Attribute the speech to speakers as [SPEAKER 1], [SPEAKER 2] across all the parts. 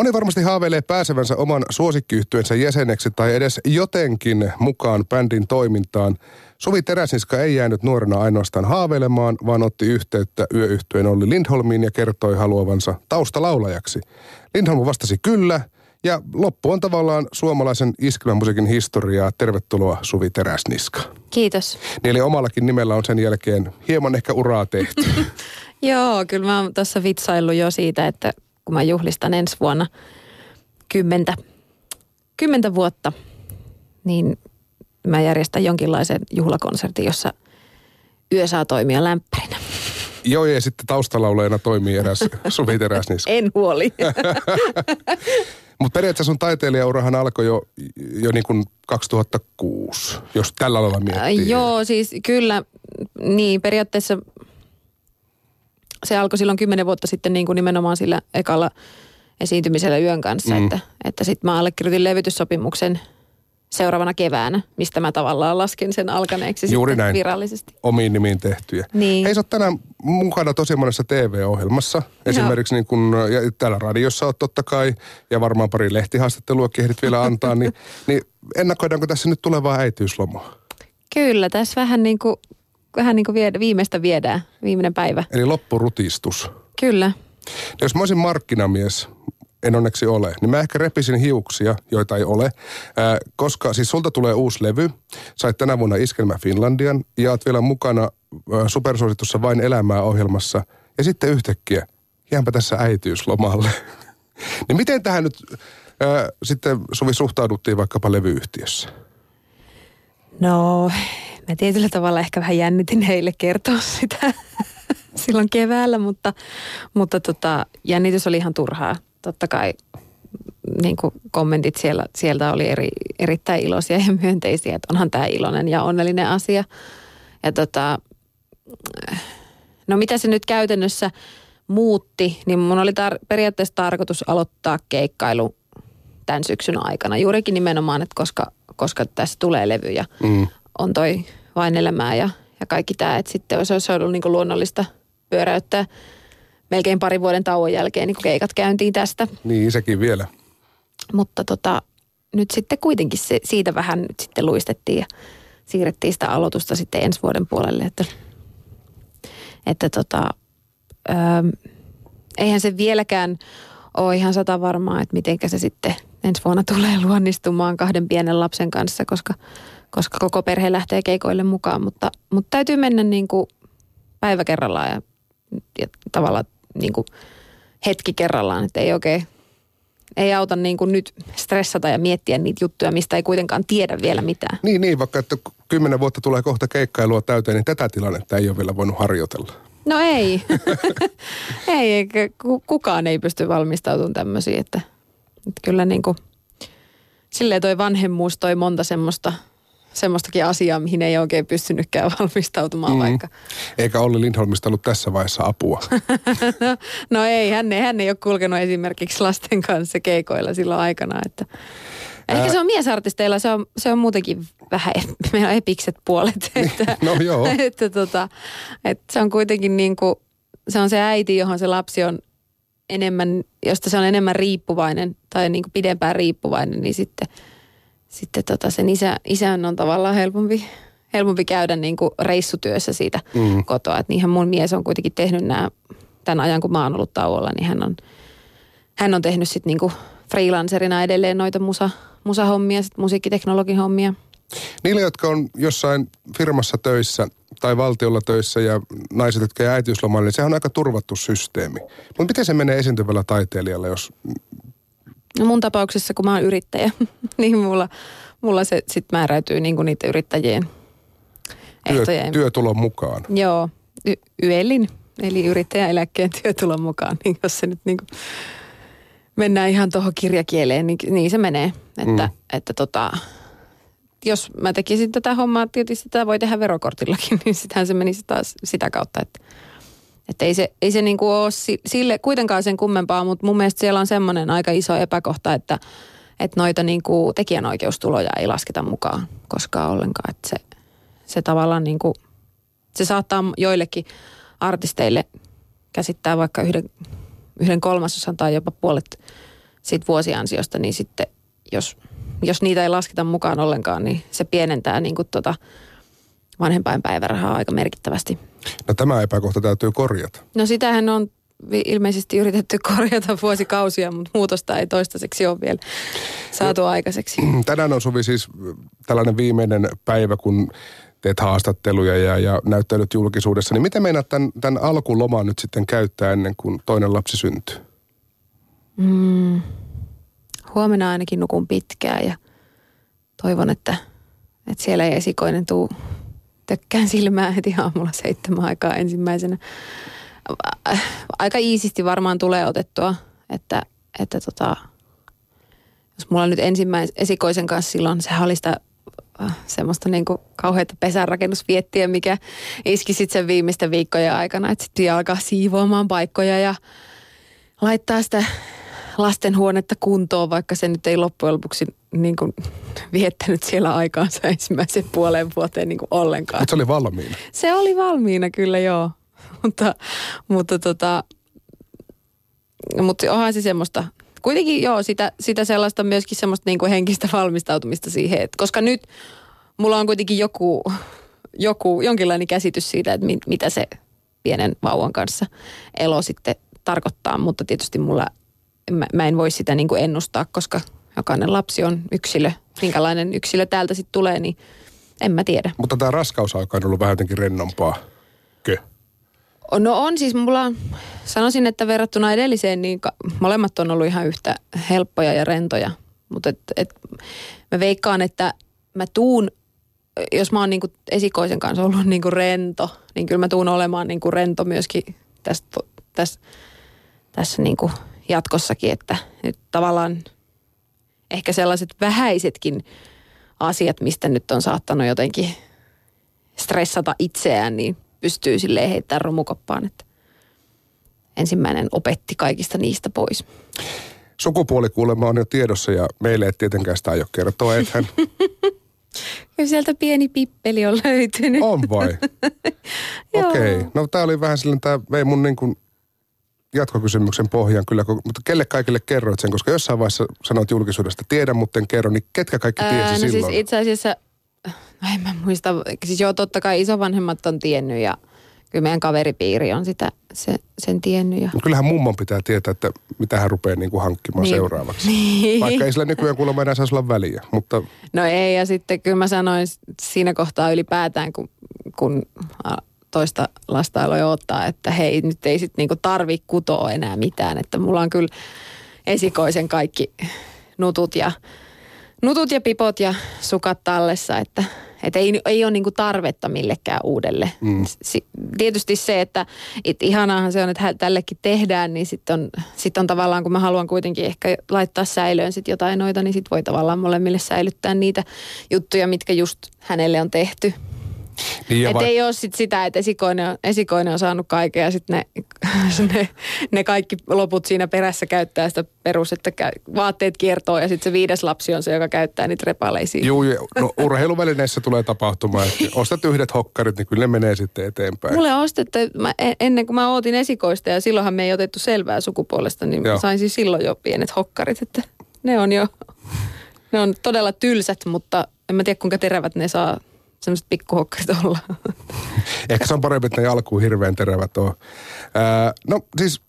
[SPEAKER 1] Moni varmasti haaveilee pääsevänsä oman suosikkiyhtyensä jäseneksi tai edes jotenkin mukaan bändin toimintaan. Suvi Teräsniska ei jäänyt nuorena ainoastaan haaveilemaan, vaan otti yhteyttä yöyhtyeen Olli Lindholmiin ja kertoi haluavansa taustalaulajaksi. Lindholm vastasi kyllä, ja loppu on tavallaan suomalaisen iskelmämusiikin historiaa. Tervetuloa Suvi Teräsniska.
[SPEAKER 2] Kiitos.
[SPEAKER 1] Niin eli omallakin nimellä on sen jälkeen hieman ehkä uraa tehty.
[SPEAKER 2] Joo, kyllä mä oon tuossa vitsaillut jo siitä, että kun mä juhlistan ensi vuonna kymmentä, kymmentä vuotta, niin mä järjestän jonkinlaisen juhlakonsertin, jossa yö saa toimia lämpärinä.
[SPEAKER 1] Joo, ja sitten taustalaulajana toimii eräs Suvi Teräsniska.
[SPEAKER 2] En huoli.
[SPEAKER 1] Mutta periaatteessa sun taiteilijaurahan alkoi jo, jo niin kuin 2006, jos tällä lailla miettii.
[SPEAKER 2] Joo, siis kyllä, niin periaatteessa se alkoi silloin kymmenen vuotta sitten niin kuin nimenomaan sillä ekalla esiintymisellä yön kanssa, mm. että, että sitten mä allekirjoitin levytyssopimuksen seuraavana keväänä, mistä mä tavallaan lasken sen alkaneeksi
[SPEAKER 1] Juuri
[SPEAKER 2] sitten
[SPEAKER 1] näin.
[SPEAKER 2] virallisesti.
[SPEAKER 1] Omiin nimiin tehtyjä.
[SPEAKER 2] Niin.
[SPEAKER 1] Hei, sä oot tänään mukana tosi monessa TV-ohjelmassa. Esimerkiksi niin kun, ja täällä radiossa oot totta kai, ja varmaan pari lehtihaastattelua ehdit vielä antaa, niin, niin ennakoidaanko tässä nyt tulevaa äitiyslomaa?
[SPEAKER 2] Kyllä, tässä vähän niin kuin, vähän niin kuin viedä, viimeistä viedään, viimeinen päivä.
[SPEAKER 1] Eli loppurutistus.
[SPEAKER 2] Kyllä.
[SPEAKER 1] Jos mä olisin markkinamies, en onneksi ole, niin mä ehkä repisin hiuksia, joita ei ole, ää, koska siis sulta tulee uusi levy, sait tänä vuonna Iskelmä Finlandian ja oot vielä mukana ää, supersuositussa Vain elämää ohjelmassa ja sitten yhtäkkiä, jäänpä tässä äitiyslomalle. niin miten tähän nyt ää, sitten Suvi suhtauduttiin vaikkapa levyyhtiössä?
[SPEAKER 2] No, mä tietyllä tavalla ehkä vähän jännitin heille kertoa sitä silloin keväällä, mutta, mutta tota, jännitys oli ihan turhaa. Totta kai niin kuin kommentit siellä, sieltä oli eri, erittäin iloisia ja myönteisiä, että onhan tämä iloinen ja onnellinen asia. Ja tota, no mitä se nyt käytännössä muutti, niin mun oli tar- periaatteessa tarkoitus aloittaa keikkailu tämän syksyn aikana. Juurikin nimenomaan, että koska, koska tässä tulee levy ja mm. on toi vain elämää ja, ja kaikki tämä, että sitten olisi, olisi ollut niin kuin luonnollista pyöräyttää melkein parin vuoden tauon jälkeen niin kuin keikat käyntiin tästä.
[SPEAKER 1] Niin, sekin vielä.
[SPEAKER 2] Mutta tota, nyt sitten kuitenkin se, siitä vähän nyt sitten luistettiin ja siirrettiin sitä aloitusta sitten ensi vuoden puolelle, että, että tota, ö, eihän se vieläkään ole ihan sata varmaa, että mitenkä se sitten ensi vuonna tulee luonnistumaan kahden pienen lapsen kanssa, koska, koska koko perhe lähtee keikoille mukaan, mutta, mutta täytyy mennä niin kuin päivä kerrallaan ja, ja tavallaan niin kuin hetki kerrallaan, että ei oikein, ei auta niin kuin nyt stressata ja miettiä niitä juttuja, mistä ei kuitenkaan tiedä vielä mitään.
[SPEAKER 1] Niin, niin, vaikka että kymmenen vuotta tulee kohta keikkailua täyteen, niin tätä tilannetta ei ole vielä voinut harjoitella.
[SPEAKER 2] No ei. ei, eikä kukaan ei pysty valmistautumaan tämmöisiin, että, että kyllä niin kuin, silleen toi vanhemmuus toi monta semmoista – semmoistakin asiaa, mihin ei oikein pystynytkään valmistautumaan mm. vaikka.
[SPEAKER 1] Eikä Olli Lindholmista ollut tässä vaiheessa apua.
[SPEAKER 2] no, no ei, hän ei, hän ei ole kulkenut esimerkiksi lasten kanssa keikoilla silloin aikana, että Ehkä se on miesartisteilla, se on, se on muutenkin vähän, meillä on epikset puolet. Että,
[SPEAKER 1] no joo.
[SPEAKER 2] Että, tota, että se on kuitenkin niin kuin, se on se äiti, johon se lapsi on enemmän, josta se on enemmän riippuvainen tai niin kuin pidempään riippuvainen, niin sitten – sitten tota sen isä, isän on tavallaan helpompi, helpompi käydä niin kuin reissutyössä siitä mm. kotoa. Et niinhän mun mies on kuitenkin tehnyt nämä tämän ajan, kun mä oon ollut tauolla, niin hän on, hän on tehnyt sitten niin freelancerina edelleen noita musa, musahommia, sit musiikkiteknologin hommia.
[SPEAKER 1] Niille, jotka on jossain firmassa töissä tai valtiolla töissä ja naiset, jotka jää äitiyslomalle, niin sehän on aika turvattu systeemi. Mutta miten se menee esiintyvällä taiteilijalla, jos
[SPEAKER 2] No mun tapauksessa, kun mä oon yrittäjä, niin mulla, mulla se sitten määräytyy niin kuin niiden yrittäjien ehtojen.
[SPEAKER 1] Työ, työtulon mukaan.
[SPEAKER 2] Joo, y- YELin, eli yrittäjäeläkkeen työtulon mukaan, niin jos se nyt niin kuin mennään ihan tuohon kirjakieleen, niin, niin se menee. Että, mm. että tota, jos mä tekisin tätä hommaa, tietysti sitä voi tehdä verokortillakin, niin sitähän se menisi taas sitä kautta, että että ei se, ei se niinku ole sille kuitenkaan sen kummempaa, mutta mun mielestä siellä on semmoinen aika iso epäkohta, että, että noita niinku tekijänoikeustuloja ei lasketa mukaan koskaan ollenkaan. Että se, se tavallaan niinku, se saattaa joillekin artisteille käsittää vaikka yhden, yhden kolmasosan tai jopa puolet, sit vuosiansiosta, niin sitten jos, jos niitä ei lasketa mukaan ollenkaan, niin se pienentää niin kuin tota vanhempainpäivärahaa aika merkittävästi.
[SPEAKER 1] No tämä epäkohta täytyy korjata.
[SPEAKER 2] No sitähän on ilmeisesti yritetty korjata vuosikausia, mutta muutosta ei toistaiseksi ole vielä saatu aikaiseksi.
[SPEAKER 1] Tänään on Suvi siis tällainen viimeinen päivä, kun teet haastatteluja ja, ja näyttäydyt julkisuudessa. Niin miten meinaat tämän, tämän alkuloman nyt sitten käyttää ennen kuin toinen lapsi syntyy?
[SPEAKER 2] Mm, huomenna ainakin nukun pitkään ja toivon, että, että siellä ei esikoinen tuu tökkään silmään heti aamulla seitsemän aikaa ensimmäisenä. Aika iisisti varmaan tulee otettua, että, että tota, jos mulla nyt ensimmäisen esikoisen kanssa silloin, sehän oli sitä äh, semmoista niin kuin kauheita pesärakennusviettiä, mikä iski sitten sen viimeisten viikkojen aikana, että sitten alkaa siivoamaan paikkoja ja laittaa sitä lastenhuonetta kuntoon, vaikka se nyt ei loppujen lopuksi niin kuin viettänyt siellä aikaansa ensimmäisen puolen vuoteen niin kuin ollenkaan.
[SPEAKER 1] Mutta se oli valmiina.
[SPEAKER 2] Se oli valmiina kyllä joo, mutta, mutta tota, mutta onhan se semmoista, kuitenkin joo, sitä, sitä sellaista myöskin semmoista niin kuin henkistä valmistautumista siihen, että koska nyt mulla on kuitenkin joku, joku jonkinlainen käsitys siitä, että mit, mitä se pienen vauvan kanssa elo sitten tarkoittaa, mutta tietysti mulla mä, mä en voi sitä niin kuin ennustaa, koska jokainen lapsi on yksilö. Minkälainen yksilö täältä sitten tulee, niin en mä tiedä.
[SPEAKER 1] Mutta tämä raskausaika on ollut vähän jotenkin rennompaa. Kö?
[SPEAKER 2] No on siis, mulla sanoisin, että verrattuna edelliseen, niin molemmat on ollut ihan yhtä helppoja ja rentoja. Mutta et, et, mä veikkaan, että mä tuun, jos mä oon niinku esikoisen kanssa ollut niinku rento, niin kyllä mä tuun olemaan niinku rento myöskin tässä, tässä, tässä niinku jatkossakin, että nyt tavallaan ehkä sellaiset vähäisetkin asiat, mistä nyt on saattanut jotenkin stressata itseään, niin pystyy sille heittämään romukoppaan, että ensimmäinen opetti kaikista niistä pois.
[SPEAKER 1] Sukupuolikuulema on jo tiedossa ja meille ei tietenkään sitä aio kertoa, ethän.
[SPEAKER 2] Kyllä sieltä pieni pippeli on löytynyt.
[SPEAKER 1] On vai? Okei. Okay. No tämä oli vähän silleen, tämä vei mun niin kuin jatkokysymyksen pohjan kyllä, mutta kelle kaikille kerroit sen, koska jossain vaiheessa sanoit julkisuudesta, tiedän, mutta en kerro, niin ketkä kaikki tiesi Ää, no
[SPEAKER 2] siis
[SPEAKER 1] silloin?
[SPEAKER 2] siis itse asiassa, no en mä muista, siis joo totta kai isovanhemmat on tiennyt ja kyllä meidän kaveripiiri on sitä, se, sen tiennyt. Ja...
[SPEAKER 1] No kyllähän mummon pitää tietää, että mitä hän rupeaa niin kuin hankkimaan niin. seuraavaksi. Niin. Vaikka ei sillä nykyään kuulemma enää saisi olla väliä, mutta...
[SPEAKER 2] No ei, ja sitten kyllä mä sanoin siinä kohtaa ylipäätään, kun, kun toista lasta aloin ottaa, että hei, nyt ei sitten niinku tarvi kutoa enää mitään. Että mulla on kyllä esikoisen kaikki nutut ja, nutut ja pipot ja sukat tallessa, että et ei, ei ole niinku tarvetta millekään uudelle. Mm. Si, tietysti se, että et ihanaahan se on, että tällekin tehdään, niin sitten on, sit on tavallaan, kun mä haluan kuitenkin ehkä laittaa säilöön sit jotain noita, niin sitten voi tavallaan molemmille säilyttää niitä juttuja, mitkä just hänelle on tehty. Niin että va- ei ole sit sitä, että esikoinen on, esikoinen on saanut kaiken ja sitten ne, ne, ne, kaikki loput siinä perässä käyttää sitä perus, että vaatteet kiertoo ja sitten se viides lapsi on se, joka käyttää niitä repaleisiin.
[SPEAKER 1] Joo, no urheiluvälineissä tulee tapahtumaan, että ostat yhdet hokkarit, niin kyllä ne menee sitten eteenpäin.
[SPEAKER 2] Mulle ostettu, mä, ennen kuin mä ootin esikoista ja silloinhan me ei otettu selvää sukupuolesta, niin Joo. sain siis silloin jo pienet hokkarit, että ne on jo, ne on todella tylsät, mutta en mä tiedä kuinka terävät ne saa semmoiset pikkuhokkarit olla.
[SPEAKER 1] Ehkä se on parempi, että ne alkuun hirveän terävät on. Ää, no siis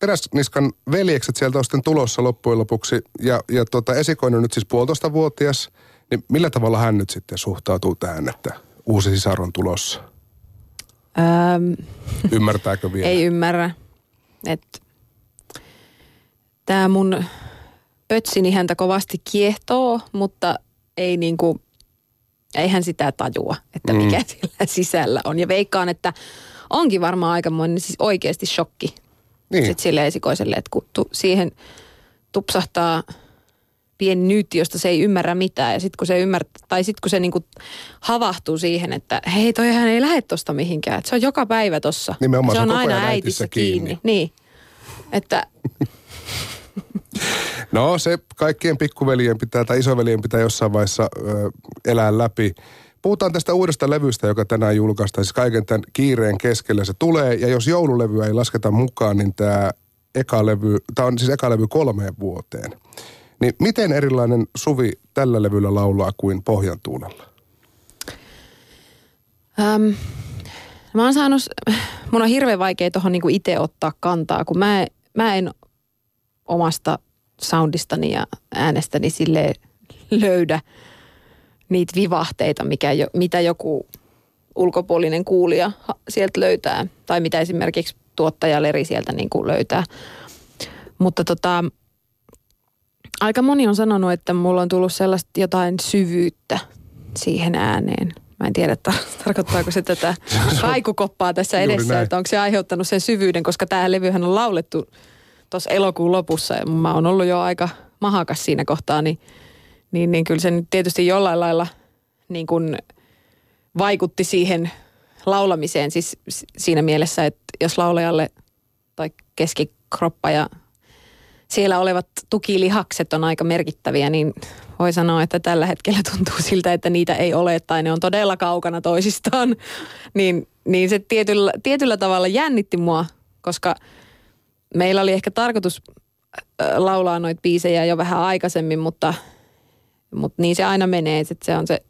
[SPEAKER 1] Teräsniskan veljekset sieltä on sitten tulossa loppujen lopuksi. Ja, ja tota, esikoinen on nyt siis puolitoista vuotias. Niin millä tavalla hän nyt sitten suhtautuu tähän, että uusi sisar on tulossa?
[SPEAKER 2] Ähm,
[SPEAKER 1] Ymmärtääkö vielä?
[SPEAKER 2] Ei ymmärrä. Tämä mun pötsini häntä kovasti kiehtoo, mutta ei niinku eihän sitä tajua, että mikä mm. sillä sisällä on. Ja veikkaan, että onkin varmaan aikamoinen siis oikeasti shokki niin. sitten sille esikoiselle, että kun tu, siihen tupsahtaa pieni nyytti, josta se ei ymmärrä mitään. Ja sitten kun se ymmärtää, tai sitten kun se niinku havahtuu siihen, että hei, toihan ei lähde tosta mihinkään. Että se on joka päivä tossa.
[SPEAKER 1] Nimenomaan
[SPEAKER 2] se
[SPEAKER 1] on,
[SPEAKER 2] on
[SPEAKER 1] aina
[SPEAKER 2] äitissä
[SPEAKER 1] kiinni.
[SPEAKER 2] kiinni. Niin. Että
[SPEAKER 1] No se kaikkien pikkuveljen pitää tai isoveljen pitää jossain vaiheessa ö, elää läpi. Puhutaan tästä uudesta levystä, joka tänään julkaistaan. Siis kaiken tämän kiireen keskellä se tulee. Ja jos joululevyä ei lasketa mukaan, niin tämä eka levy, tämä on siis eka levy kolmeen vuoteen. Niin miten erilainen Suvi tällä levyllä laulaa kuin Pohjan tuulella?
[SPEAKER 2] Ähm, mä oon saanut, mun on hirveän vaikea tuohon niinku itse ottaa kantaa, kun mä, mä en omasta soundistani ja äänestäni sille löydä niitä vivahteita, mikä jo, mitä joku ulkopuolinen kuulija sieltä löytää. Tai mitä esimerkiksi tuottaja Leri sieltä niin kuin löytää. Mutta tota, aika moni on sanonut, että mulla on tullut sellaista jotain syvyyttä siihen ääneen. Mä en tiedä, tar- tarkoittaako se tätä kaikukoppaa tässä edessä, että onko se aiheuttanut sen syvyyden, koska tämä levyhän on laulettu tuossa elokuun lopussa ja mä oon ollut jo aika mahakas siinä kohtaa, niin, niin, niin kyllä se nyt tietysti jollain lailla niin kuin vaikutti siihen laulamiseen siis siinä mielessä, että jos laulajalle tai keskikroppa ja siellä olevat tukilihakset on aika merkittäviä, niin voi sanoa, että tällä hetkellä tuntuu siltä, että niitä ei ole tai ne on todella kaukana toisistaan. Niin, niin se tietyllä, tietyllä tavalla jännitti mua, koska meillä oli ehkä tarkoitus laulaa noita biisejä jo vähän aikaisemmin, mutta, mutta niin se aina menee. Että se on se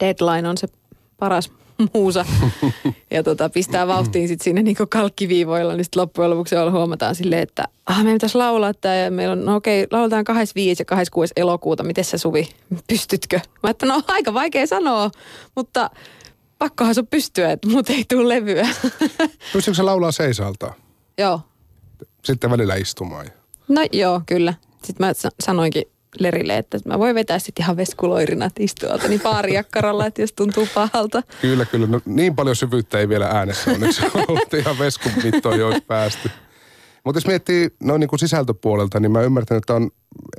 [SPEAKER 2] deadline on se paras muusa. ja tota, pistää vauhtiin sitten sinne niinku kalkkiviivoilla, niin sitten loppujen lopuksi huomataan silleen, että ah, meidän pitäisi laulaa tämä ja meillä on, no okei, lauletaan 25 ja 26 elokuuta, miten se Suvi, pystytkö? Mä että no aika vaikea sanoa, mutta pakkohan sun pystyä, että mut ei tule levyä.
[SPEAKER 1] Pystyykö se laulaa seisalta?
[SPEAKER 2] Joo.
[SPEAKER 1] Sitten välillä istumaan.
[SPEAKER 2] No joo, kyllä. Sitten mä sanoinkin Lerille, että mä voin vetää sitten ihan veskuloirina istua niin paarijakkaralla, että jos tuntuu pahalta.
[SPEAKER 1] Kyllä, kyllä. No, niin paljon syvyyttä ei vielä äänessä onneksi ollut ihan veskun mittoon jo olisi päästy. Mutta jos miettii noin niin kuin sisältöpuolelta, niin mä ymmärtän, että on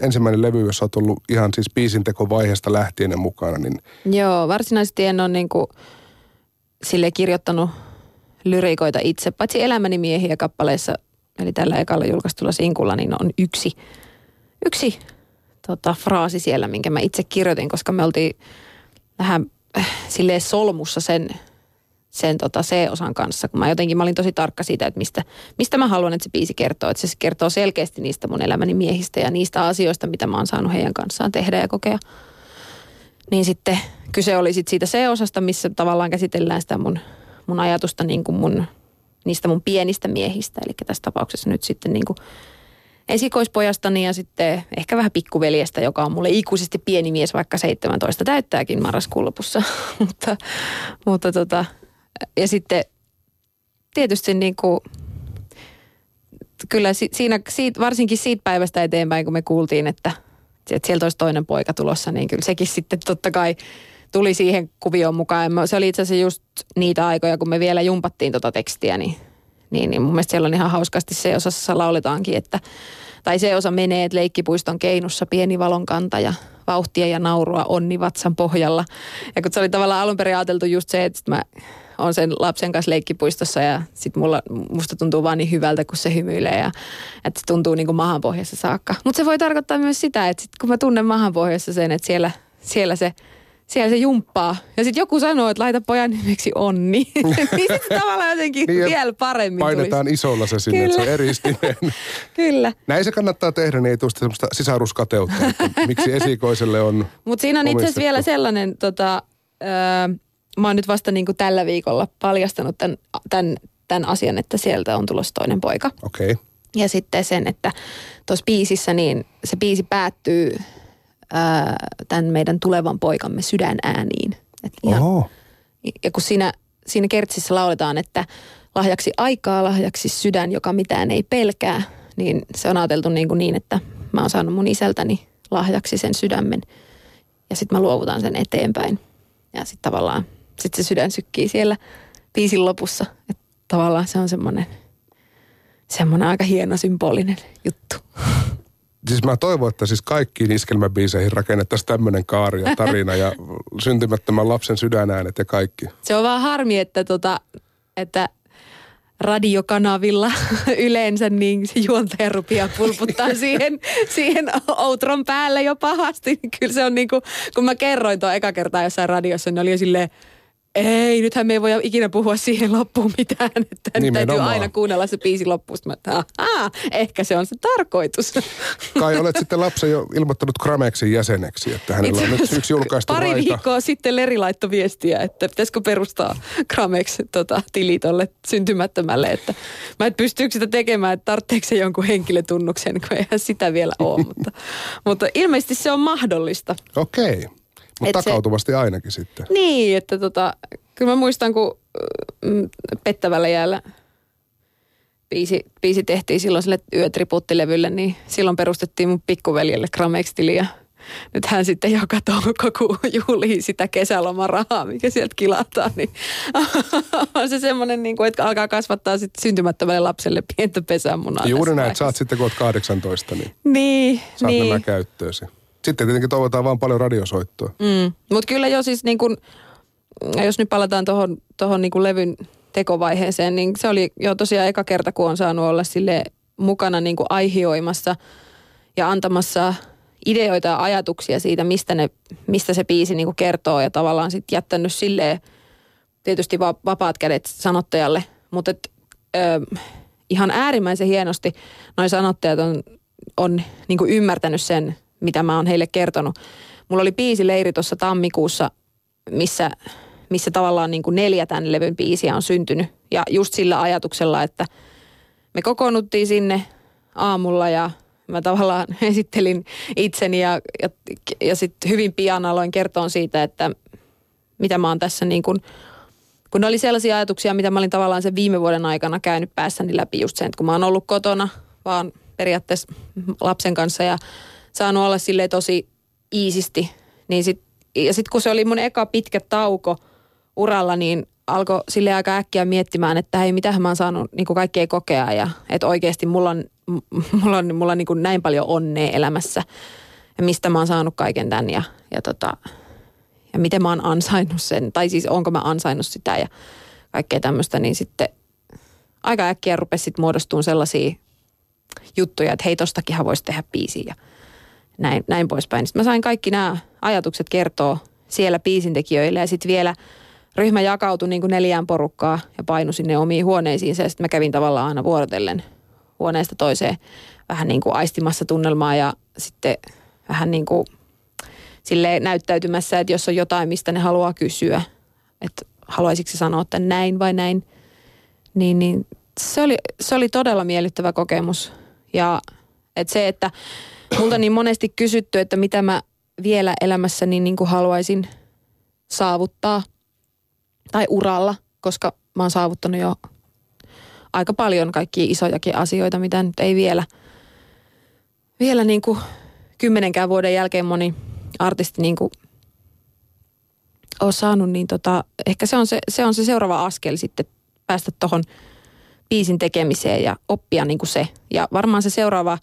[SPEAKER 1] ensimmäinen levy, jossa olet ollut ihan siis biisintekovaiheesta lähtien mukana. Niin...
[SPEAKER 2] Joo, varsinaisesti en ole niin kuin sille kirjoittanut lyriikoita itse, paitsi Elämäni miehiä kappaleessa, eli tällä ekalla julkaistulla sinkulla, niin on yksi, yksi tota, fraasi siellä, minkä mä itse kirjoitin, koska me oltiin vähän äh, silleen solmussa sen, sen tota C-osan kanssa, kun mä jotenkin mä olin tosi tarkka siitä, että mistä, mistä mä haluan, että se biisi kertoo. Että se kertoo selkeästi niistä mun elämäni miehistä ja niistä asioista, mitä mä oon saanut heidän kanssaan tehdä ja kokea. Niin sitten kyse oli sit siitä C-osasta, missä tavallaan käsitellään sitä mun, mun ajatusta niin kuin mun, niistä mun pienistä miehistä. Eli tässä tapauksessa nyt sitten niin kuin esikoispojastani ja sitten ehkä vähän pikkuveljestä, joka on mulle ikuisesti pieni mies, vaikka 17 täyttääkin marraskuun lopussa. mutta, mutta tota, ja sitten tietysti niin kuin, kyllä siinä, siitä, varsinkin siitä päivästä eteenpäin, kun me kuultiin, että, että sieltä olisi toinen poika tulossa, niin kyllä sekin sitten totta kai tuli siihen kuvioon mukaan. Se oli itse asiassa just niitä aikoja, kun me vielä jumpattiin tota tekstiä, niin niin, niin mun mielestä siellä on ihan hauskasti se osassa lauletaankin, että tai se osa menee, että leikkipuiston keinussa pieni valonkanta ja vauhtia ja naurua onni vatsan pohjalla. Ja kun se oli tavallaan alun perin ajateltu just se, että mä on sen lapsen kanssa leikkipuistossa ja sit mulla, musta tuntuu vaan niin hyvältä, kun se hymyilee ja että se tuntuu niin kuin mahanpohjassa saakka. Mutta se voi tarkoittaa myös sitä, että sit kun mä tunnen mahanpohjassa sen, että siellä, siellä se siellä se jumppaa. Ja sitten joku sanoo, että laita pojan nimeksi Onni. niin sitten tavallaan jotenkin niin vielä paremmin
[SPEAKER 1] Painetaan tulisi. isolla se sinne, Kyllä. että se on
[SPEAKER 2] Kyllä.
[SPEAKER 1] Näin se kannattaa tehdä, niin ei tule semmoista sisaruskateutta, miksi esikoiselle on
[SPEAKER 2] Mutta siinä on itse asiassa vielä sellainen, tota, öö, mä oon nyt vasta niinku tällä viikolla paljastanut tämän, tämän, tämän asian, että sieltä on tulossa toinen poika.
[SPEAKER 1] Okei. Okay.
[SPEAKER 2] Ja sitten sen, että tuossa biisissä niin se biisi päättyy ää, tämän meidän tulevan poikamme sydänääniin. Et ihan, Oho. Ja kun siinä, siinä kertsissä lauletaan, että lahjaksi aikaa, lahjaksi sydän, joka mitään ei pelkää, niin se on ajateltu niin, kuin niin että mä oon saanut mun isältäni lahjaksi sen sydämen ja sitten mä luovutan sen eteenpäin. Ja sitten tavallaan, sitten se sydän sykkii siellä biisin lopussa. Että tavallaan se on semmoinen, semmoinen aika hieno symbolinen juttu.
[SPEAKER 1] Siis mä toivon, että siis kaikkiin iskelmäbiiseihin rakennettaisiin tämmöinen kaari ja tarina ja syntymättömän lapsen sydänäänet ja kaikki.
[SPEAKER 2] Se on vaan harmi, että, tota, että radiokanavilla yleensä, niin se juontaja rupeaa pulputtaa siihen, siihen outron päälle jo pahasti. Kyllä se on niin kuin, kun mä kerroin tuon eka kertaa jossain radiossa, niin oli jo silleen, ei, nythän me ei voi ikinä puhua siihen loppuun mitään, että nyt täytyy aina kuunnella se biisi loppuun. Mä että, ehkä se on se tarkoitus.
[SPEAKER 1] Kai olet sitten lapsen jo ilmoittanut Krameksin jäseneksi, että hänellä on nyt yksi julkaistu
[SPEAKER 2] Pari
[SPEAKER 1] aika.
[SPEAKER 2] viikkoa sitten Leri laittoi viestiä, että pitäisikö perustaa Kramex tota, tili tolle syntymättömälle, että mä et pystyykö sitä tekemään, että tarvitseeko se jonkun henkilötunnuksen, kun eihän sitä vielä ole, mutta, mutta ilmeisesti se on mahdollista.
[SPEAKER 1] Okei. Okay. Mutta takautuvasti se, ainakin sitten.
[SPEAKER 2] Niin, että tota, kyllä mä muistan, kun mm, Pettävällä jäällä biisi, biisi tehtiin silloin sille yötriputtilevylle, niin silloin perustettiin mun pikkuveljelle Gramex-tili ja nyt hän sitten joka toukokuu juhlii sitä kesälomarahaa, mikä sieltä kilataan, niin on se semmoinen, niin kuin, että alkaa kasvattaa sitten syntymättömälle lapselle pientä pesämunaa.
[SPEAKER 1] Juuri näin, että saat sitten kun olet 18, niin,
[SPEAKER 2] niin
[SPEAKER 1] saat
[SPEAKER 2] niin.
[SPEAKER 1] nämä käyttöösi. Sitten tietenkin toivotaan vaan paljon radiosoittoa.
[SPEAKER 2] Mm. Mutta kyllä jo siis niin kun, jos nyt palataan tuohon tohon niin levyn tekovaiheeseen, niin se oli jo tosiaan eka kerta, kun on saanut olla sille mukana niin kuin aihioimassa ja antamassa ideoita ja ajatuksia siitä, mistä, ne, mistä se biisi niin kuin kertoo ja tavallaan sitten jättänyt silleen tietysti va- vapaat kädet sanottajalle, mutta et, ö, ihan äärimmäisen hienosti noin sanottajat on, on niin kuin ymmärtänyt sen, mitä mä oon heille kertonut. Mulla oli biisileiri tuossa tammikuussa, missä, missä tavallaan niin kuin neljä tämän levyn biisiä on syntynyt. Ja just sillä ajatuksella, että me kokoonnuttiin sinne aamulla ja mä tavallaan esittelin itseni ja, ja, ja sitten hyvin pian aloin kertoa siitä, että mitä mä oon tässä niin kuin, kun ne oli sellaisia ajatuksia, mitä mä olin tavallaan sen viime vuoden aikana käynyt päässäni läpi just sen, että kun mä oon ollut kotona vaan periaatteessa lapsen kanssa ja saanut olla sille tosi iisisti. Niin sit, ja sitten kun se oli mun eka pitkä tauko uralla, niin alkoi sille aika äkkiä miettimään, että hei, mitä mä oon saanut niin kaikkea kokea ja että oikeasti mulla on, mulla on, mulla on niin näin paljon onnea elämässä ja mistä mä oon saanut kaiken tämän ja, ja, tota, ja miten mä oon ansainnut sen, tai siis onko mä ansainnut sitä ja kaikkea tämmöistä, niin sitten aika äkkiä rupesi sitten muodostumaan sellaisia juttuja, että hei, tostakinhan voisi tehdä biisiä näin, näin poispäin. Sitten mä sain kaikki nämä ajatukset kertoa siellä biisintekijöille ja sitten vielä ryhmä jakautui niin kuin neljään porukkaa ja painu sinne omiin huoneisiinsa ja sitten mä kävin tavallaan aina vuorotellen huoneesta toiseen vähän niin kuin aistimassa tunnelmaa ja sitten vähän niin kuin sille näyttäytymässä, että jos on jotain, mistä ne haluaa kysyä, että haluaisiko se sanoa, että näin vai näin, niin, niin se, oli, se oli todella miellyttävä kokemus. Ja että se, että multa niin monesti kysytty, että mitä mä vielä elämässäni niin kuin haluaisin saavuttaa tai uralla, koska mä oon saavuttanut jo aika paljon kaikkia isojakin asioita, mitä nyt ei vielä, vielä niin kuin kymmenenkään vuoden jälkeen moni artisti niin kuin ole saanut, niin tota, ehkä se on se, se on se seuraava askel sitten päästä tuohon biisin tekemiseen ja oppia niin kuin se. Ja varmaan se seuraava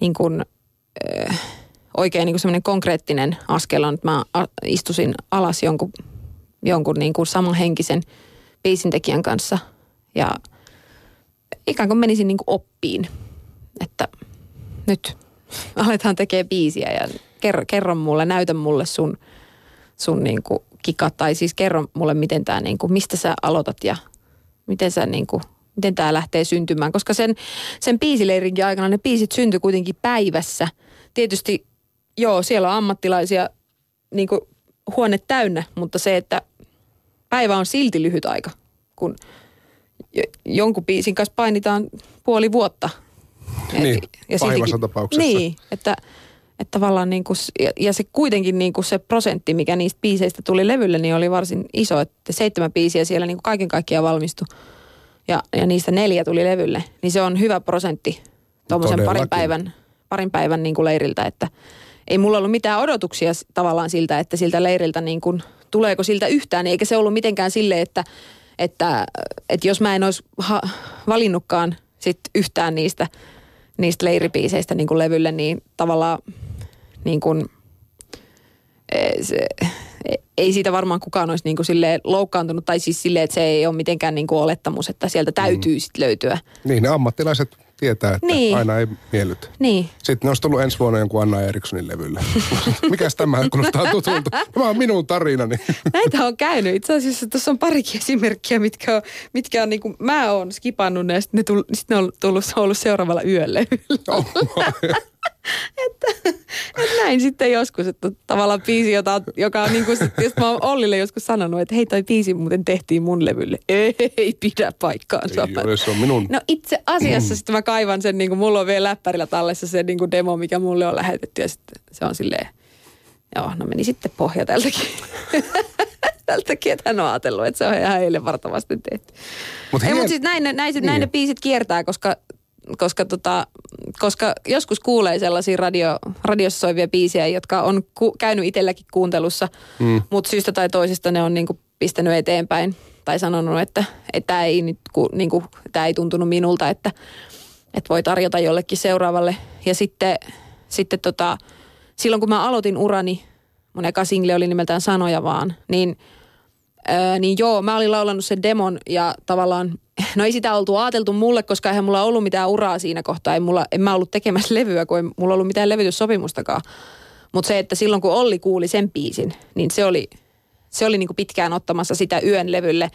[SPEAKER 2] niin kuin, oikein niin semmoinen konkreettinen askel on, että mä istusin alas jonkun, jonkun niin kuin samanhenkisen biisintekijän kanssa ja ikään kuin menisin niin kuin oppiin, että nyt aletaan tekemään biisiä ja kerro, kerro mulle, näytä mulle sun, sun niin kuin kikat tai siis kerro mulle, miten tämä, niin kuin, mistä sä aloitat ja miten sä niin kuin, miten tämä lähtee syntymään. Koska sen, sen biisileirinkin aikana ne biisit syntyi kuitenkin päivässä. Tietysti joo, siellä on ammattilaisia niin kuin huone täynnä, mutta se, että päivä on silti lyhyt aika, kun jonkun biisin kanssa painitaan puoli vuotta.
[SPEAKER 1] Niin, ja pahimmassa tapauksessa.
[SPEAKER 2] Niin, että, että tavallaan niin kuin, ja, ja se kuitenkin niin kuin se prosentti, mikä niistä biiseistä tuli levylle, niin oli varsin iso, että seitsemän biisiä siellä niin kuin kaiken kaikkiaan valmistui ja, ja niistä neljä tuli levylle, niin se on hyvä prosentti tuommoisen parin päivän, parin päivän niin kuin leiriltä, että ei mulla ollut mitään odotuksia tavallaan siltä, että siltä leiriltä niin kuin, tuleeko siltä yhtään, eikä se ollut mitenkään sille, että, että, että jos mä en olisi ha- valinnutkaan sit yhtään niistä, niistä leiripiiseistä niin kuin levylle, niin tavallaan niin kuin, e, se, ei siitä varmaan kukaan olisi niin kuin silleen loukkaantunut, tai siis silleen, että se ei ole mitenkään niin kuin olettamus, että sieltä täytyy mm. sitten löytyä.
[SPEAKER 1] Niin, ne ammattilaiset tietää, että
[SPEAKER 2] Niin.
[SPEAKER 1] aina ei miellytä.
[SPEAKER 2] Niin.
[SPEAKER 1] Sitten ne olisi tullut ensi vuonna jonkun Anna Erikssonin levylle. Mikäs tämä kuulostaa tutulta? Tämä on minun tarinani.
[SPEAKER 2] Näitä on käynyt. Itse asiassa tuossa on parikin esimerkkiä, mitkä on, mitkä on niin kuin, mä oon skipannut ne ja sitten ne, tull, sit ne on tullut, ollut seuraavalla yölle.
[SPEAKER 1] Oh,
[SPEAKER 2] että näin sitten joskus, että tavallaan biisi, jota, joka on niin kuin, jos mä oon Ollille joskus sanonut, että hei toi biisi muuten tehtiin mun levylle. Ei, ei pidä paikkaansa.
[SPEAKER 1] ei ole, se on minun.
[SPEAKER 2] No itse asiassa sitten mä kaivan sen, niin kuin mulla on vielä läppärillä tallessa se niin kuin demo, mikä mulle on lähetetty ja sitten se on silleen, joo, no meni sitten pohja tältäkin. tältäkin, että hän on ajatellut, että se on ihan heille vartavasti tehty.
[SPEAKER 1] Mut
[SPEAKER 2] Ei,
[SPEAKER 1] hien-
[SPEAKER 2] mutta siis näin, ne- näin, niin. näin ne
[SPEAKER 1] Niin.
[SPEAKER 2] biisit kiertää, koska, koska, tota, koska joskus kuulee sellaisia radio, radiossa soivia biisejä, jotka on ku, käynyt itselläkin kuuntelussa, mm. mutta syystä tai toisesta ne on niinku pistänyt eteenpäin tai sanonut, että tämä ei, nyt, ku, niinku, tää ei tuntunut minulta, että, että voi tarjota jollekin seuraavalle. Ja sitten, sitten tota, silloin kun mä aloitin urani, mun eka single oli nimeltään Sanoja vaan, niin – Öö, niin joo, mä olin laulannut sen demon ja tavallaan, no ei sitä oltu ajateltu mulle, koska eihän mulla ollut mitään uraa siinä kohtaa. Ei mulla, en mä ollut tekemässä levyä, kun ei mulla ollut mitään levytyssopimustakaan. Mutta se, että silloin kun Olli kuuli sen biisin, niin se oli, se oli niinku pitkään ottamassa sitä yön levylle.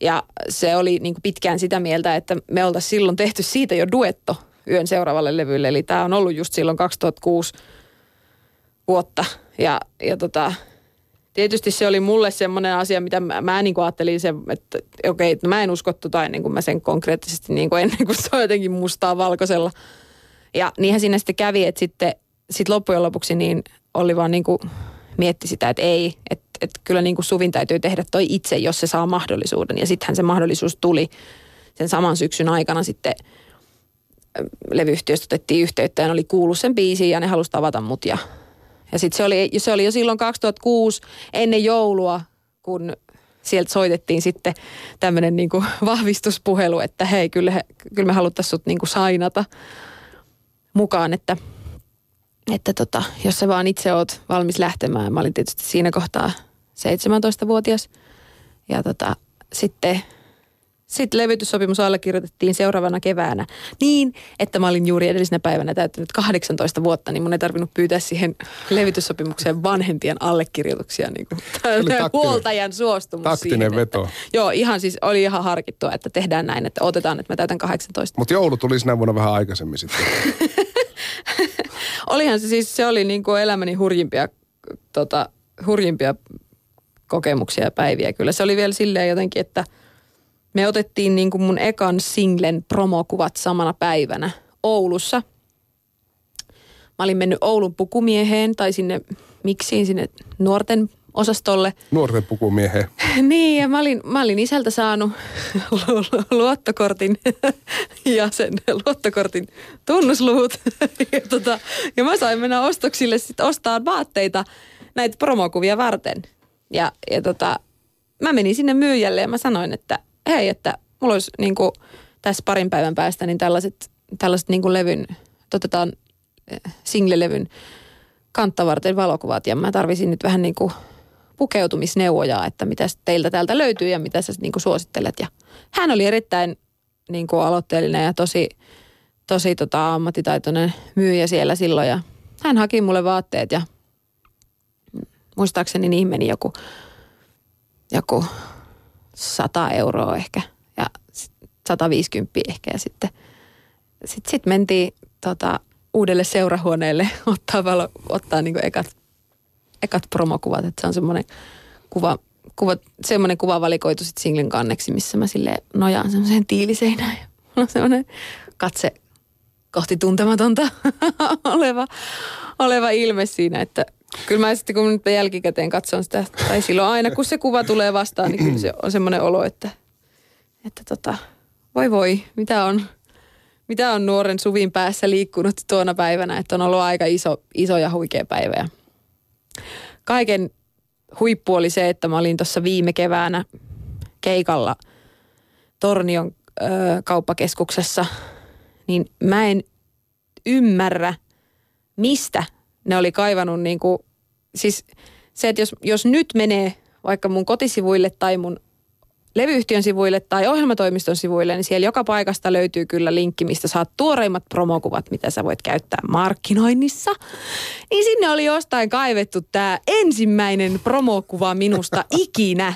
[SPEAKER 2] Ja se oli niinku pitkään sitä mieltä, että me oltaisiin silloin tehty siitä jo duetto yön seuraavalle levylle. Eli tämä on ollut just silloin 2006 vuotta. Ja, ja tota, tietysti se oli mulle semmoinen asia, mitä mä, mä niin kuin ajattelin sen, että okei, että mä en usko tota ennen kuin mä sen konkreettisesti niin kuin ennen kuin se on jotenkin mustaa valkoisella. Ja niinhän siinä sitten kävi, että sitten sit loppujen lopuksi niin oli vaan niin kuin mietti sitä, että ei, että, että kyllä niin kuin Suvin täytyy tehdä toi itse, jos se saa mahdollisuuden. Ja sittenhän se mahdollisuus tuli sen saman syksyn aikana sitten levyyhtiöstä otettiin yhteyttä ja ne oli kuullut sen biisin ja ne halusi tavata mut ja ja sitten se oli, se oli jo silloin 2006 ennen joulua, kun sieltä soitettiin sitten tämmöinen niinku vahvistuspuhelu, että hei, kyllä, kyllä me haluttaisiin sut niinku sainata mukaan, että, että tota, jos sä vaan itse oot valmis lähtemään. Mä olin tietysti siinä kohtaa 17-vuotias. Ja tota, sitten sitten levytyssopimus allekirjoitettiin seuraavana keväänä niin, että mä olin juuri edellisenä päivänä täyttänyt 18 vuotta, niin mun ei tarvinnut pyytää siihen levytyssopimukseen vanhempien allekirjoituksia, niin kuin
[SPEAKER 1] taktinen-
[SPEAKER 2] huoltajan suostumus
[SPEAKER 1] taktinen
[SPEAKER 2] siihen,
[SPEAKER 1] veto.
[SPEAKER 2] Että, joo, ihan siis oli ihan harkittua, että tehdään näin, että otetaan, että mä täytän 18.
[SPEAKER 1] Mutta joulu tuli sinä vuonna vähän aikaisemmin sitten.
[SPEAKER 2] Olihan se siis, se oli niin kuin elämäni hurjimpia, tota, hurjimpia kokemuksia ja päiviä. Kyllä se oli vielä silleen jotenkin, että me otettiin niin kuin mun ekan singlen promokuvat samana päivänä Oulussa. Mä olin mennyt Oulun pukumieheen tai sinne miksiin, sinne nuorten osastolle.
[SPEAKER 1] Nuorten pukumiehen.
[SPEAKER 2] Niin, ja mä olin, mä olin isältä saanut lu- luottokortin ja sen luottokortin tunnusluvut. Ja, tota, ja mä sain mennä ostoksille sitten ostaa vaatteita näitä promokuvia varten. Ja, ja tota, mä menin sinne myyjälle ja mä sanoin, että hei, että mulla olisi niin kuin, tässä parin päivän päästä niin tällaiset, tällaiset niin kuin levyn, otetaan eh, single-levyn kantta varten valokuvat ja mä tarvisin nyt vähän niin kuin pukeutumisneuvoja, että mitä teiltä täältä löytyy ja mitä sä niin kuin suosittelet. Ja hän oli erittäin niin kuin aloitteellinen ja tosi, tosi tota, ammattitaitoinen myyjä siellä silloin ja hän haki mulle vaatteet ja muistaakseni niin meni joku, joku 100 euroa ehkä ja sit 150 ehkä ja sitten sit, sit mentiin tota, uudelle seurahuoneelle ottaa, valo, ottaa niin ekat, ekat promokuvat, että se on semmoinen kuva, kuva, semmoinen kuva valikoitu sitten singlen kanneksi, missä mä sille nojaan semmoiseen tiiliseinään. Ja mulla on semmoinen katse kohti tuntematonta oleva, oleva ilme siinä, että kyllä mä sitten kun nyt jälkikäteen katson sitä, tai silloin aina kun se kuva tulee vastaan, niin kyllä se on semmoinen olo, että, että tota, voi voi, mitä on, mitä on nuoren suvin päässä liikkunut tuona päivänä, että on ollut aika iso, iso ja huikea päivä. Ja kaiken huippu oli se, että mä olin tuossa viime keväänä keikalla Tornion ö, kauppakeskuksessa, niin mä en ymmärrä, mistä ne oli kaivannut niin kuin, siis se, että jos, jos nyt menee vaikka mun kotisivuille tai mun levyyhtiön sivuille tai ohjelmatoimiston sivuille, niin siellä joka paikasta löytyy kyllä linkki, mistä saat tuoreimmat promokuvat, mitä sä voit käyttää markkinoinnissa. Niin sinne oli jostain kaivettu tämä ensimmäinen promokuva minusta ikinä.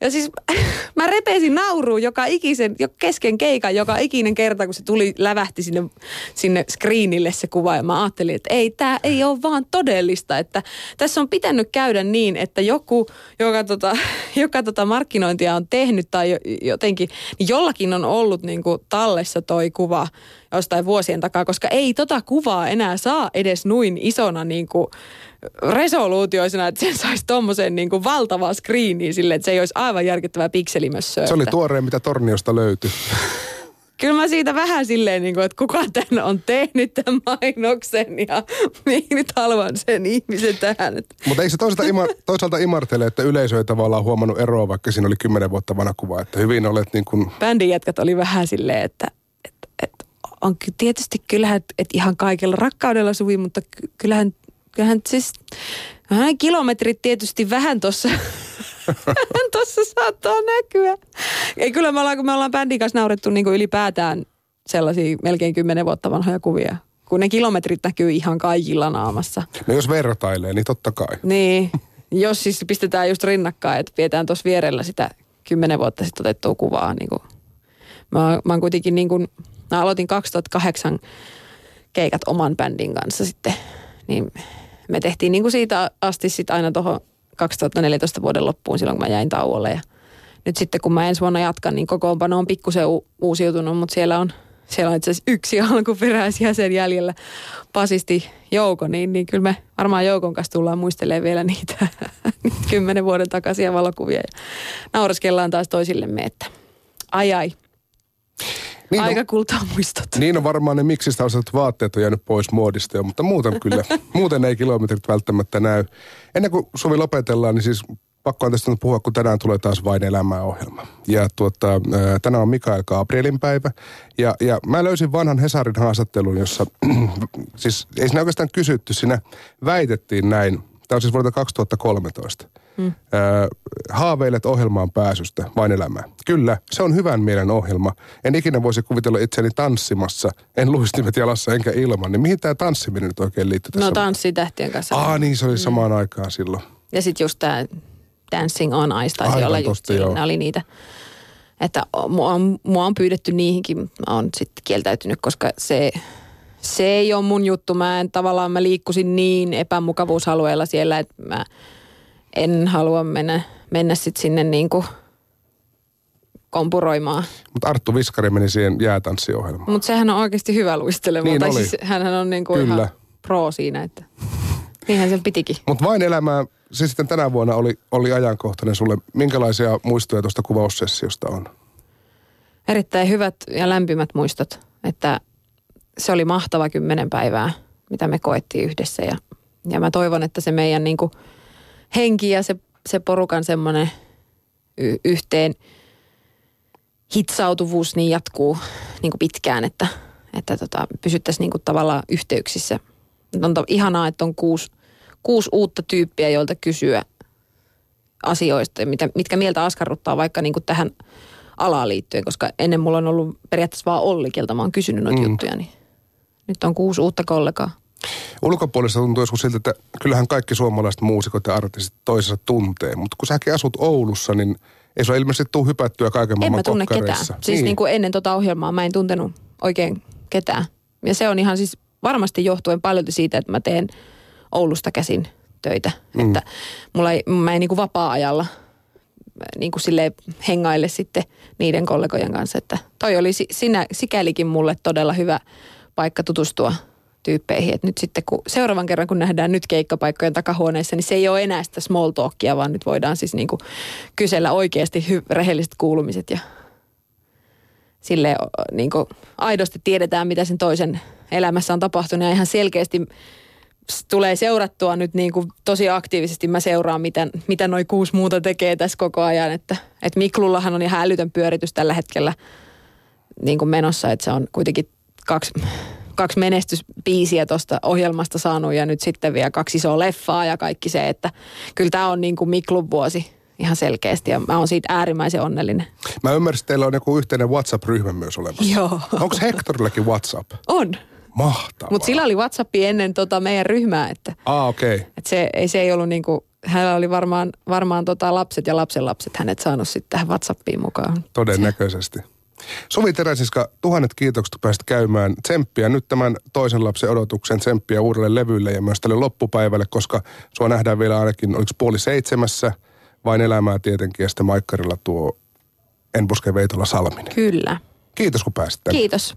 [SPEAKER 2] Ja siis mä repesin nauruun joka ikisen, jo kesken keikan, joka ikinen kerta, kun se tuli, lävähti sinne, sinne screenille se kuva. Ja mä ajattelin, että ei, tämä ei ole vaan todellista. Että tässä on pitänyt käydä niin, että joku, joka, tota, joka tota markkinointia on tehnyt tai jotenkin, niin jollakin on ollut niin kuin tallessa toi kuva jostain vuosien takaa, koska ei tota kuvaa enää saa edes noin isona niin kuin resoluutioisena, että sen saisi tuommoisen niin kuin valtavaa screeniin sille, että se ei olisi aivan järkyttävää pikselimössöä.
[SPEAKER 1] Se oli tuoreen, mitä Torniosta löytyi.
[SPEAKER 2] Kyllä mä siitä vähän silleen, niin kuin, että kuka tän on tehnyt tämän mainoksen ja nyt haluan sen ihmisen tähän.
[SPEAKER 1] Mutta eikö se toisaalta, ima, toisaalta imartele, että yleisö ei tavallaan huomannut eroa, vaikka siinä oli kymmenen vuotta vanha kuva, että hyvin olet niin kuin...
[SPEAKER 2] Bändin jätkät oli vähän silleen, että on tietysti kyllähän, että ihan kaikella rakkaudella suvi, mutta kyllähän kyllähän siis vähän kilometrit tietysti vähän tuossa tuossa saattaa näkyä. Ei kyllä me ollaan, kun me ollaan bändin kanssa naurettu niin kuin ylipäätään sellaisia melkein kymmenen vuotta vanhoja kuvia. Kun ne kilometrit näkyy ihan kaikilla naamassa.
[SPEAKER 1] No jos vertailee, niin totta kai.
[SPEAKER 2] Niin, jos siis pistetään just rinnakkain, että pidetään tuossa vierellä sitä kymmenen vuotta sitten otettua kuvaa. Niin kuin. Mä, mä oon kuitenkin niin kuin, mä aloitin 2008 keikat oman bändin kanssa sitten, niin me tehtiin niin kuin siitä asti sitten aina tuohon 2014 vuoden loppuun silloin, kun mä jäin tauolle. Ja nyt sitten kun mä ensi vuonna jatkan, niin kokoonpano on pikkusen u- uusiutunut, mutta siellä on, siellä on itse asiassa yksi alkuperäisjäsen jäljellä, pasisti Jouko, niin, niin kyllä me varmaan Joukon kanssa tullaan muistelemaan vielä niitä kymmenen vuoden takaisia valokuvia. Ja nauraskellaan taas toisillemme, että ai ai, niin Aika kultaa muistot.
[SPEAKER 1] Niin on varmaan ne miksistä osatut vaatteet on jäänyt pois muodista jo, mutta muuten kyllä. muuten ei kilometrit välttämättä näy. Ennen kuin Suvi lopetellaan, niin siis pakko on tästä puhua, kun tänään tulee taas Vain elämää ohjelma. Ja tuota, tänään on Mikael Gabrielin päivä. Ja, ja mä löysin vanhan Hesarin haastattelun, jossa, siis ei siinä oikeastaan kysytty, siinä väitettiin näin. Tämä on siis vuodelta 2013 Mm. haaveilet ohjelmaan pääsystä, vain elämää. Kyllä, se on hyvän mielen ohjelma. En ikinä voisi kuvitella itseäni tanssimassa, en luistimet jalassa enkä ilman. Niin mihin tämä tanssiminen nyt oikein liittyy tässä?
[SPEAKER 2] No tanssitähtien kanssa.
[SPEAKER 1] Ah niin, se oli mm. samaan aikaan silloin.
[SPEAKER 2] Ja sitten just tämä Dancing on Ice taisi Aivan olla just tosta, siinä, oli niitä. Että mua on, mua on pyydetty niihinkin, mä oon sitten kieltäytynyt, koska se, se ei ole mun juttu. Mä en tavallaan, mä liikkusin niin epämukavuusalueella siellä, että mä en halua mennä, mennä sitten sinne niin kuin kompuroimaan.
[SPEAKER 1] Mutta Arttu Viskari meni siihen jäätanssiohjelmaan.
[SPEAKER 2] Mutta sehän on oikeasti hyvä luisteleva. Niin tai oli. siis hänhän on niin kuin Kyllä. ihan pro siinä, että niinhän sen pitikin.
[SPEAKER 1] Mutta vain elämää, se sitten tänä vuonna oli, oli ajankohtainen sulle. Minkälaisia muistoja tuosta kuvaussessiosta on?
[SPEAKER 2] Erittäin hyvät ja lämpimät muistot, että se oli mahtava kymmenen päivää, mitä me koettiin yhdessä ja, ja mä toivon, että se meidän niin kuin – henki ja se, se porukan semmoinen y- yhteen hitsautuvuus niin jatkuu niin kuin pitkään, että, että tota, pysyttäisiin niin kuin tavallaan yhteyksissä. On to, ihanaa, että on kuusi, kuusi uutta tyyppiä, joilta kysyä asioista, mitä, mitkä mieltä askarruttaa vaikka niin kuin tähän alaan liittyen, koska ennen mulla on ollut periaatteessa vaan Olli, keltä mä oon kysynyt noita mm. juttuja, niin nyt on kuusi uutta kollegaa.
[SPEAKER 1] Ulkopuolista tuntuu joskus siltä, että kyllähän kaikki suomalaiset muusikot ja artistit toisensa tuntee, mutta kun säkin asut Oulussa, niin ei se ilmeisesti tule hypättyä kaiken maailman En mä tunne ketään. Siis
[SPEAKER 2] niin. niin kuin ennen tota ohjelmaa mä en tuntenut oikein ketään. Ja se on ihan siis varmasti johtuen paljon siitä, että mä teen Oulusta käsin töitä. Mm. Että mulla ei, mä en niin kuin vapaa-ajalla niin kuin sille hengaille sitten niiden kollegojen kanssa. Että toi oli sinä, sikälikin mulle todella hyvä paikka tutustua tyyppeihin. Et nyt sitten kun seuraavan kerran kun nähdään nyt keikkapaikkojen takahuoneessa, niin se ei ole enää sitä small talkia, vaan nyt voidaan siis niinku kysellä oikeasti hy- rehelliset kuulumiset ja sille niinku aidosti tiedetään, mitä sen toisen elämässä on tapahtunut ja ihan selkeästi tulee seurattua nyt niin kuin tosi aktiivisesti. Mä seuraan, mitä, mitä noi kuusi muuta tekee tässä koko ajan. Että, että Miklullahan on ihan älytön pyöritys tällä hetkellä niin kuin menossa, että se on kuitenkin kaksi kaksi menestyspiisiä tuosta ohjelmasta saanut ja nyt sitten vielä kaksi isoa leffaa ja kaikki se, että kyllä tämä on niin kuin Miklun vuosi. ihan selkeästi ja mä oon siitä äärimmäisen onnellinen.
[SPEAKER 1] Mä ymmärsin, että teillä on joku yhteinen WhatsApp-ryhmä myös olemassa.
[SPEAKER 2] Joo.
[SPEAKER 1] Onko Hectorillakin WhatsApp?
[SPEAKER 2] On.
[SPEAKER 1] Mahtavaa.
[SPEAKER 2] Mutta sillä oli WhatsAppi ennen tota meidän ryhmää, että,
[SPEAKER 1] Ah. Okay.
[SPEAKER 2] että se, ei, se ei ollut niinku, hänellä oli varmaan, varmaan tota lapset ja lapsenlapset hänet saanut sitten tähän WhatsAppiin mukaan.
[SPEAKER 1] Todennäköisesti. Suvi Teräsiska, tuhannet kiitokset, kun pääsit käymään. Tsemppiä nyt tämän toisen lapsen odotuksen, tsemppiä uudelle levylle ja myös tälle loppupäivälle, koska sua nähdään vielä ainakin, oliko puoli seitsemässä, vain elämää tietenkin, ja sitten Maikkarilla tuo En puske Veitola Salminen.
[SPEAKER 2] Kyllä.
[SPEAKER 1] Kiitos, kun pääsit tänne.
[SPEAKER 2] Kiitos.